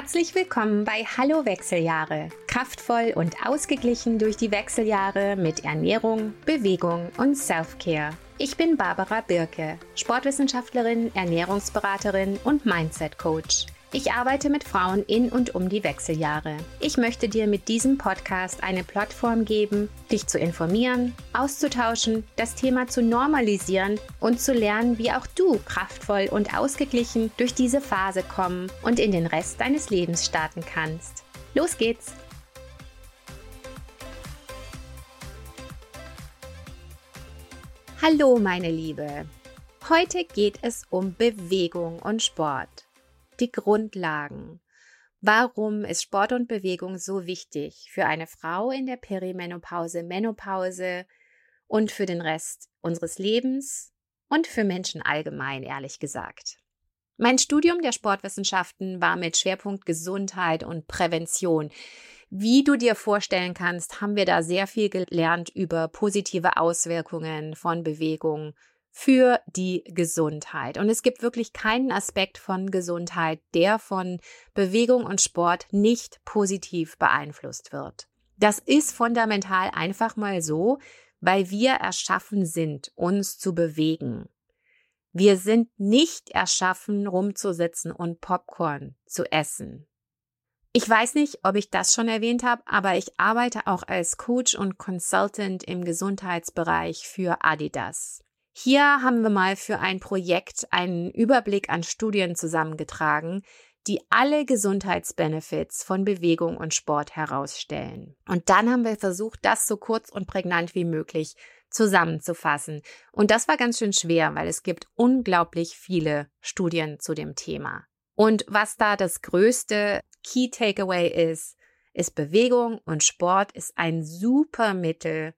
Herzlich willkommen bei Hallo Wechseljahre. Kraftvoll und ausgeglichen durch die Wechseljahre mit Ernährung, Bewegung und Self-Care. Ich bin Barbara Birke, Sportwissenschaftlerin, Ernährungsberaterin und Mindset Coach. Ich arbeite mit Frauen in und um die Wechseljahre. Ich möchte dir mit diesem Podcast eine Plattform geben, dich zu informieren, auszutauschen, das Thema zu normalisieren und zu lernen, wie auch du kraftvoll und ausgeglichen durch diese Phase kommen und in den Rest deines Lebens starten kannst. Los geht's! Hallo meine Liebe! Heute geht es um Bewegung und Sport die Grundlagen. Warum ist Sport und Bewegung so wichtig für eine Frau in der Perimenopause, Menopause und für den Rest unseres Lebens und für Menschen allgemein, ehrlich gesagt? Mein Studium der Sportwissenschaften war mit Schwerpunkt Gesundheit und Prävention. Wie du dir vorstellen kannst, haben wir da sehr viel gelernt über positive Auswirkungen von Bewegung für die Gesundheit. Und es gibt wirklich keinen Aspekt von Gesundheit, der von Bewegung und Sport nicht positiv beeinflusst wird. Das ist fundamental einfach mal so, weil wir erschaffen sind, uns zu bewegen. Wir sind nicht erschaffen, rumzusitzen und Popcorn zu essen. Ich weiß nicht, ob ich das schon erwähnt habe, aber ich arbeite auch als Coach und Consultant im Gesundheitsbereich für Adidas. Hier haben wir mal für ein Projekt einen Überblick an Studien zusammengetragen, die alle Gesundheitsbenefits von Bewegung und Sport herausstellen. Und dann haben wir versucht, das so kurz und prägnant wie möglich zusammenzufassen. Und das war ganz schön schwer, weil es gibt unglaublich viele Studien zu dem Thema. Und was da das größte Key Takeaway ist, ist Bewegung und Sport ist ein super Mittel,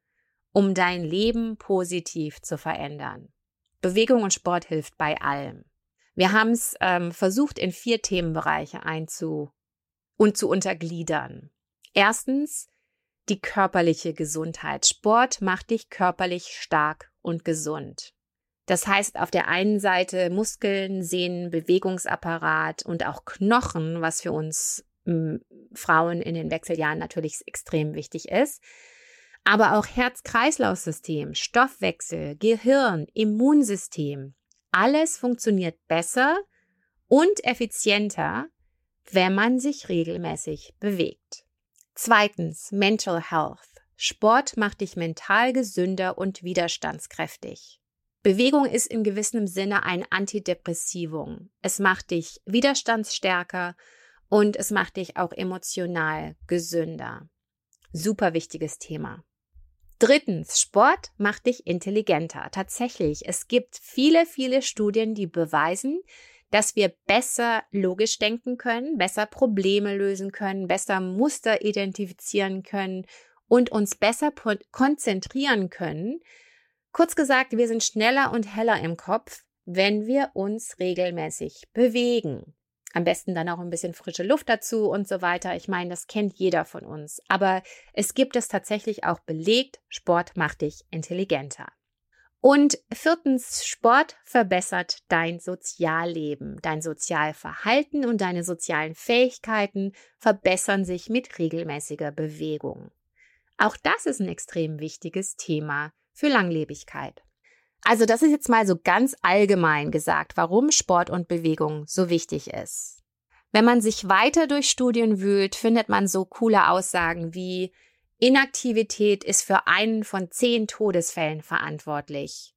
um dein Leben positiv zu verändern. Bewegung und Sport hilft bei allem. Wir haben es ähm, versucht, in vier Themenbereiche einzu und zu untergliedern. Erstens die körperliche Gesundheit. Sport macht dich körperlich stark und gesund. Das heißt auf der einen Seite Muskeln, Sehnen, Bewegungsapparat und auch Knochen, was für uns Frauen in den Wechseljahren natürlich extrem wichtig ist aber auch Herz-Kreislauf-System, Stoffwechsel, Gehirn, Immunsystem. Alles funktioniert besser und effizienter, wenn man sich regelmäßig bewegt. Zweitens, Mental Health. Sport macht dich mental gesünder und widerstandskräftig. Bewegung ist in gewissem Sinne ein Antidepressivum. Es macht dich widerstandsstärker und es macht dich auch emotional gesünder. Super wichtiges Thema. Drittens, Sport macht dich intelligenter. Tatsächlich, es gibt viele, viele Studien, die beweisen, dass wir besser logisch denken können, besser Probleme lösen können, besser Muster identifizieren können und uns besser konzentrieren können. Kurz gesagt, wir sind schneller und heller im Kopf, wenn wir uns regelmäßig bewegen. Am besten dann auch ein bisschen frische Luft dazu und so weiter. Ich meine, das kennt jeder von uns. Aber es gibt es tatsächlich auch belegt, Sport macht dich intelligenter. Und viertens, Sport verbessert dein Sozialleben. Dein Sozialverhalten und deine sozialen Fähigkeiten verbessern sich mit regelmäßiger Bewegung. Auch das ist ein extrem wichtiges Thema für Langlebigkeit. Also das ist jetzt mal so ganz allgemein gesagt, warum Sport und Bewegung so wichtig ist. Wenn man sich weiter durch Studien wühlt, findet man so coole Aussagen wie Inaktivität ist für einen von zehn Todesfällen verantwortlich.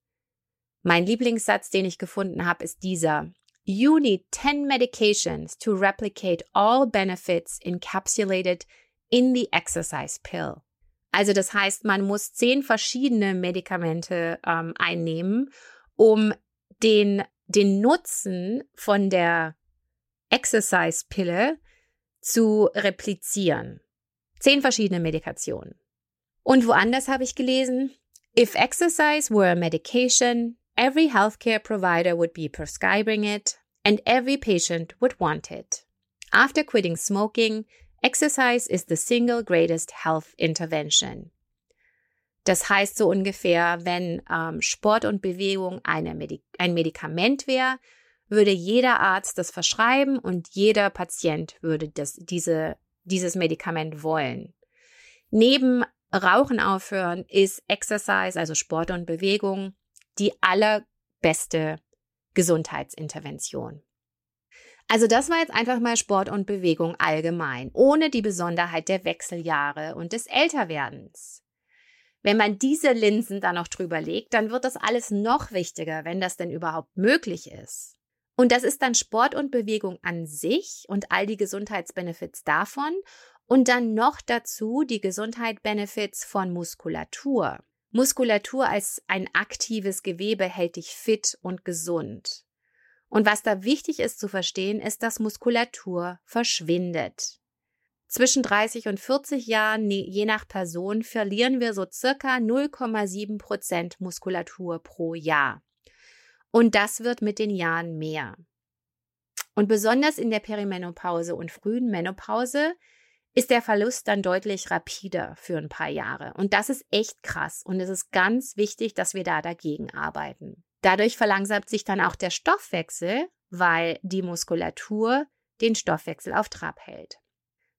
Mein Lieblingssatz, den ich gefunden habe, ist dieser. You need 10 medications to replicate all benefits encapsulated in the exercise pill. Also das heißt, man muss zehn verschiedene Medikamente ähm, einnehmen, um den, den Nutzen von der Exercise-Pille zu replizieren. Zehn verschiedene Medikationen. Und woanders habe ich gelesen, if exercise were a medication, every healthcare provider would be prescribing it and every patient would want it. After quitting smoking, Exercise is the single greatest health intervention. Das heißt so ungefähr, wenn ähm, Sport und Bewegung Medi ein Medikament wäre, würde jeder Arzt das verschreiben und jeder Patient würde das, diese, dieses Medikament wollen. Neben Rauchen aufhören ist Exercise, also Sport und Bewegung, die allerbeste Gesundheitsintervention. Also das war jetzt einfach mal Sport und Bewegung allgemein, ohne die Besonderheit der Wechseljahre und des Älterwerdens. Wenn man diese Linsen da noch drüber legt, dann wird das alles noch wichtiger, wenn das denn überhaupt möglich ist. Und das ist dann Sport und Bewegung an sich und all die Gesundheitsbenefits davon und dann noch dazu die Gesundheit-Benefits von Muskulatur. Muskulatur als ein aktives Gewebe hält dich fit und gesund. Und was da wichtig ist zu verstehen, ist, dass Muskulatur verschwindet. Zwischen 30 und 40 Jahren, je nach Person, verlieren wir so circa 0,7 Prozent Muskulatur pro Jahr. Und das wird mit den Jahren mehr. Und besonders in der Perimenopause und frühen Menopause ist der Verlust dann deutlich rapider für ein paar Jahre. Und das ist echt krass. Und es ist ganz wichtig, dass wir da dagegen arbeiten. Dadurch verlangsamt sich dann auch der Stoffwechsel, weil die Muskulatur den Stoffwechsel auf Trab hält.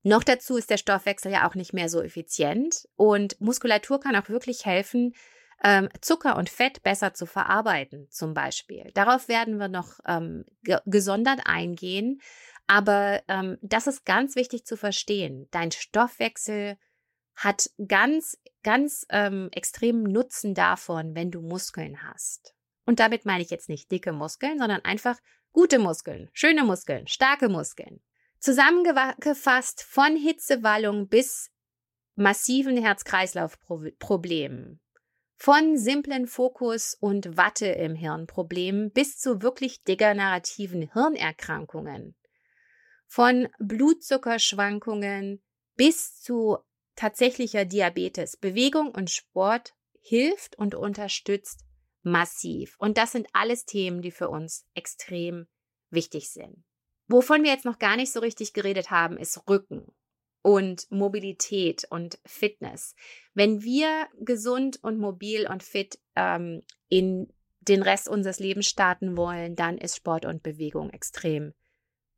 Noch dazu ist der Stoffwechsel ja auch nicht mehr so effizient und Muskulatur kann auch wirklich helfen, ähm, Zucker und Fett besser zu verarbeiten, zum Beispiel. Darauf werden wir noch ähm, gesondert eingehen. Aber ähm, das ist ganz wichtig zu verstehen. Dein Stoffwechsel hat ganz, ganz ähm, extremen Nutzen davon, wenn du Muskeln hast. Und damit meine ich jetzt nicht dicke Muskeln, sondern einfach gute Muskeln, schöne Muskeln, starke Muskeln. Zusammengefasst von Hitzewallung bis massiven Herz-Kreislauf-Problemen, von simplen Fokus- und Watte im Hirn-Problemen bis zu wirklich degenerativen Hirnerkrankungen, von Blutzuckerschwankungen bis zu tatsächlicher Diabetes. Bewegung und Sport hilft und unterstützt massiv. Und das sind alles Themen, die für uns extrem wichtig sind. Wovon wir jetzt noch gar nicht so richtig geredet haben, ist Rücken und Mobilität und Fitness. Wenn wir gesund und mobil und fit ähm, in den Rest unseres Lebens starten wollen, dann ist Sport und Bewegung extrem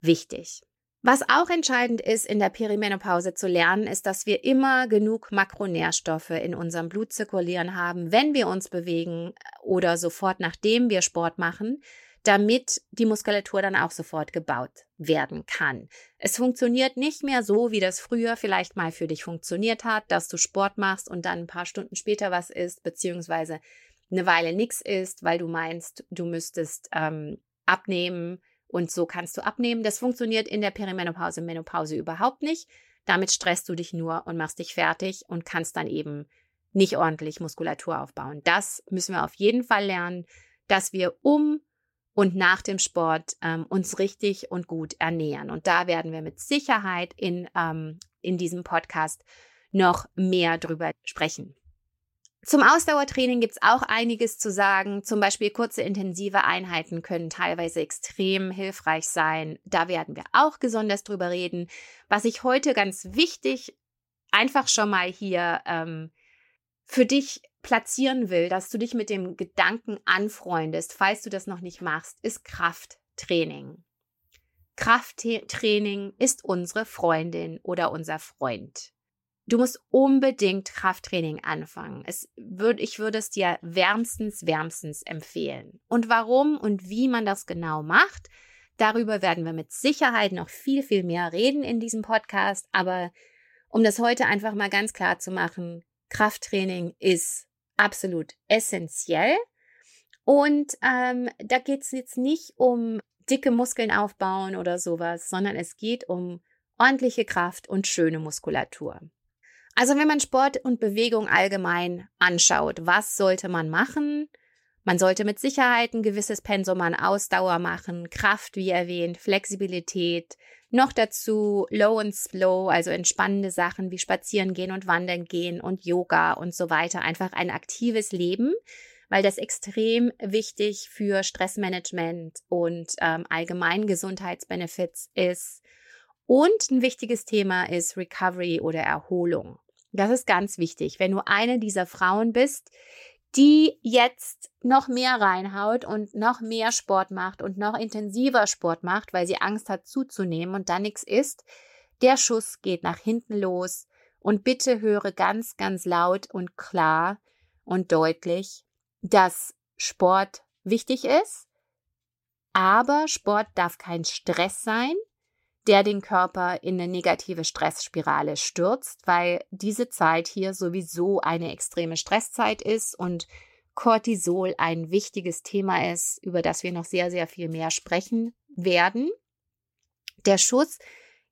wichtig. Was auch entscheidend ist, in der Perimenopause zu lernen, ist, dass wir immer genug Makronährstoffe in unserem Blut zirkulieren haben, wenn wir uns bewegen oder sofort nachdem wir Sport machen, damit die Muskulatur dann auch sofort gebaut werden kann. Es funktioniert nicht mehr so, wie das früher vielleicht mal für dich funktioniert hat, dass du Sport machst und dann ein paar Stunden später was isst, beziehungsweise eine Weile nichts isst, weil du meinst, du müsstest ähm, abnehmen und so kannst du abnehmen. Das funktioniert in der Perimenopause, Menopause überhaupt nicht. Damit stresst du dich nur und machst dich fertig und kannst dann eben nicht ordentlich Muskulatur aufbauen. Das müssen wir auf jeden Fall lernen, dass wir um und nach dem Sport ähm, uns richtig und gut ernähren. Und da werden wir mit Sicherheit in, ähm, in diesem Podcast noch mehr drüber sprechen. Zum Ausdauertraining gibt es auch einiges zu sagen. Zum Beispiel kurze intensive Einheiten können teilweise extrem hilfreich sein. Da werden wir auch besonders drüber reden. Was ich heute ganz wichtig einfach schon mal hier ähm, für dich platzieren will, dass du dich mit dem Gedanken anfreundest, falls du das noch nicht machst, ist Krafttraining. Krafttraining ist unsere Freundin oder unser Freund. Du musst unbedingt Krafttraining anfangen. Es würd, ich würde es dir wärmstens, wärmstens empfehlen. Und warum und wie man das genau macht, darüber werden wir mit Sicherheit noch viel, viel mehr reden in diesem Podcast. Aber um das heute einfach mal ganz klar zu machen, Krafttraining ist absolut essentiell. Und ähm, da geht es jetzt nicht um dicke Muskeln aufbauen oder sowas, sondern es geht um ordentliche Kraft und schöne Muskulatur. Also wenn man Sport und Bewegung allgemein anschaut, was sollte man machen? Man sollte mit Sicherheit ein gewisses Pensum an Ausdauer machen, Kraft, wie erwähnt, Flexibilität, noch dazu Low and Slow, also entspannende Sachen wie Spazieren gehen und Wandern gehen und Yoga und so weiter. Einfach ein aktives Leben, weil das extrem wichtig für Stressmanagement und ähm, allgemein Gesundheitsbenefits ist. Und ein wichtiges Thema ist Recovery oder Erholung. Das ist ganz wichtig. Wenn du eine dieser Frauen bist, die jetzt noch mehr reinhaut und noch mehr Sport macht und noch intensiver Sport macht, weil sie Angst hat zuzunehmen und dann nichts isst, der Schuss geht nach hinten los und bitte höre ganz, ganz laut und klar und deutlich, dass Sport wichtig ist, aber Sport darf kein Stress sein, der den Körper in eine negative Stressspirale stürzt, weil diese Zeit hier sowieso eine extreme Stresszeit ist und Cortisol ein wichtiges Thema ist, über das wir noch sehr, sehr viel mehr sprechen werden. Der Schuss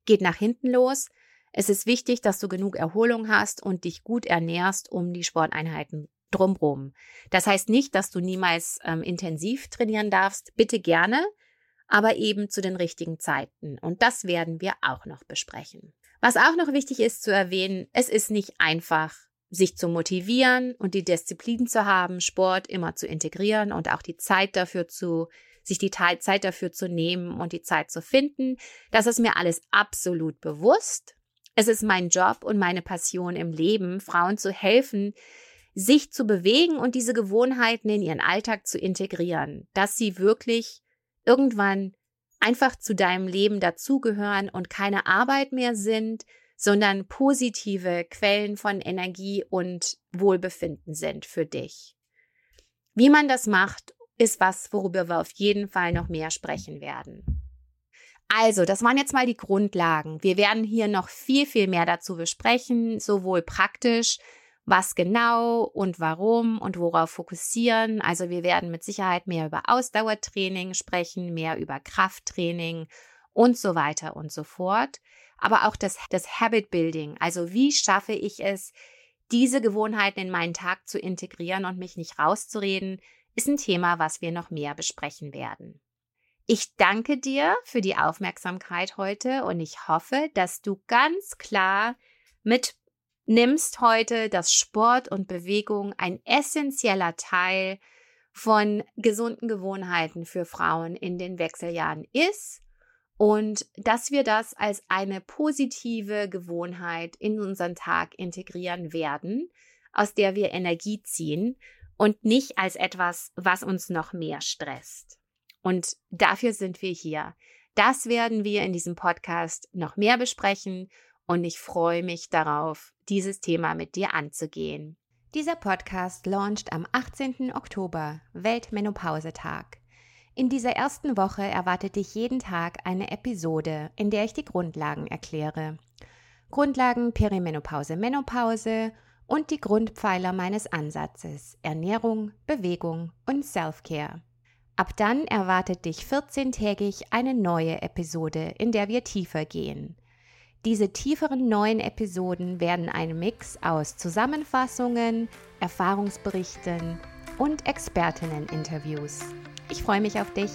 geht nach hinten los. Es ist wichtig, dass du genug Erholung hast und dich gut ernährst, um die Sporteinheiten drumrum. Das heißt nicht, dass du niemals ähm, intensiv trainieren darfst. Bitte gerne aber eben zu den richtigen Zeiten. Und das werden wir auch noch besprechen. Was auch noch wichtig ist zu erwähnen, es ist nicht einfach, sich zu motivieren und die Disziplin zu haben, Sport immer zu integrieren und auch die Zeit dafür zu, sich die Zeit dafür zu nehmen und die Zeit zu finden. Das ist mir alles absolut bewusst. Es ist mein Job und meine Passion im Leben, Frauen zu helfen, sich zu bewegen und diese Gewohnheiten in ihren Alltag zu integrieren, dass sie wirklich irgendwann einfach zu deinem Leben dazugehören und keine Arbeit mehr sind, sondern positive Quellen von Energie und Wohlbefinden sind für dich. Wie man das macht, ist was, worüber wir auf jeden Fall noch mehr sprechen werden. Also, das waren jetzt mal die Grundlagen. Wir werden hier noch viel, viel mehr dazu besprechen, sowohl praktisch was genau und warum und worauf fokussieren. Also wir werden mit Sicherheit mehr über Ausdauertraining sprechen, mehr über Krafttraining und so weiter und so fort. Aber auch das, das Habit Building, also wie schaffe ich es, diese Gewohnheiten in meinen Tag zu integrieren und mich nicht rauszureden, ist ein Thema, was wir noch mehr besprechen werden. Ich danke dir für die Aufmerksamkeit heute und ich hoffe, dass du ganz klar mit nimmst heute, dass Sport und Bewegung ein essentieller Teil von gesunden Gewohnheiten für Frauen in den Wechseljahren ist und dass wir das als eine positive Gewohnheit in unseren Tag integrieren werden, aus der wir Energie ziehen und nicht als etwas, was uns noch mehr stresst. Und dafür sind wir hier. Das werden wir in diesem Podcast noch mehr besprechen und ich freue mich darauf, dieses Thema mit dir anzugehen. Dieser Podcast launcht am 18. Oktober, Weltmenopausetag. In dieser ersten Woche erwartet dich jeden Tag eine Episode, in der ich die Grundlagen erkläre. Grundlagen Perimenopause, Menopause und die Grundpfeiler meines Ansatzes Ernährung, Bewegung und Self-Care. Ab dann erwartet dich 14-tägig eine neue Episode, in der wir tiefer gehen. Diese tieferen neuen Episoden werden ein Mix aus Zusammenfassungen, Erfahrungsberichten und Expertinnen-Interviews. Ich freue mich auf dich.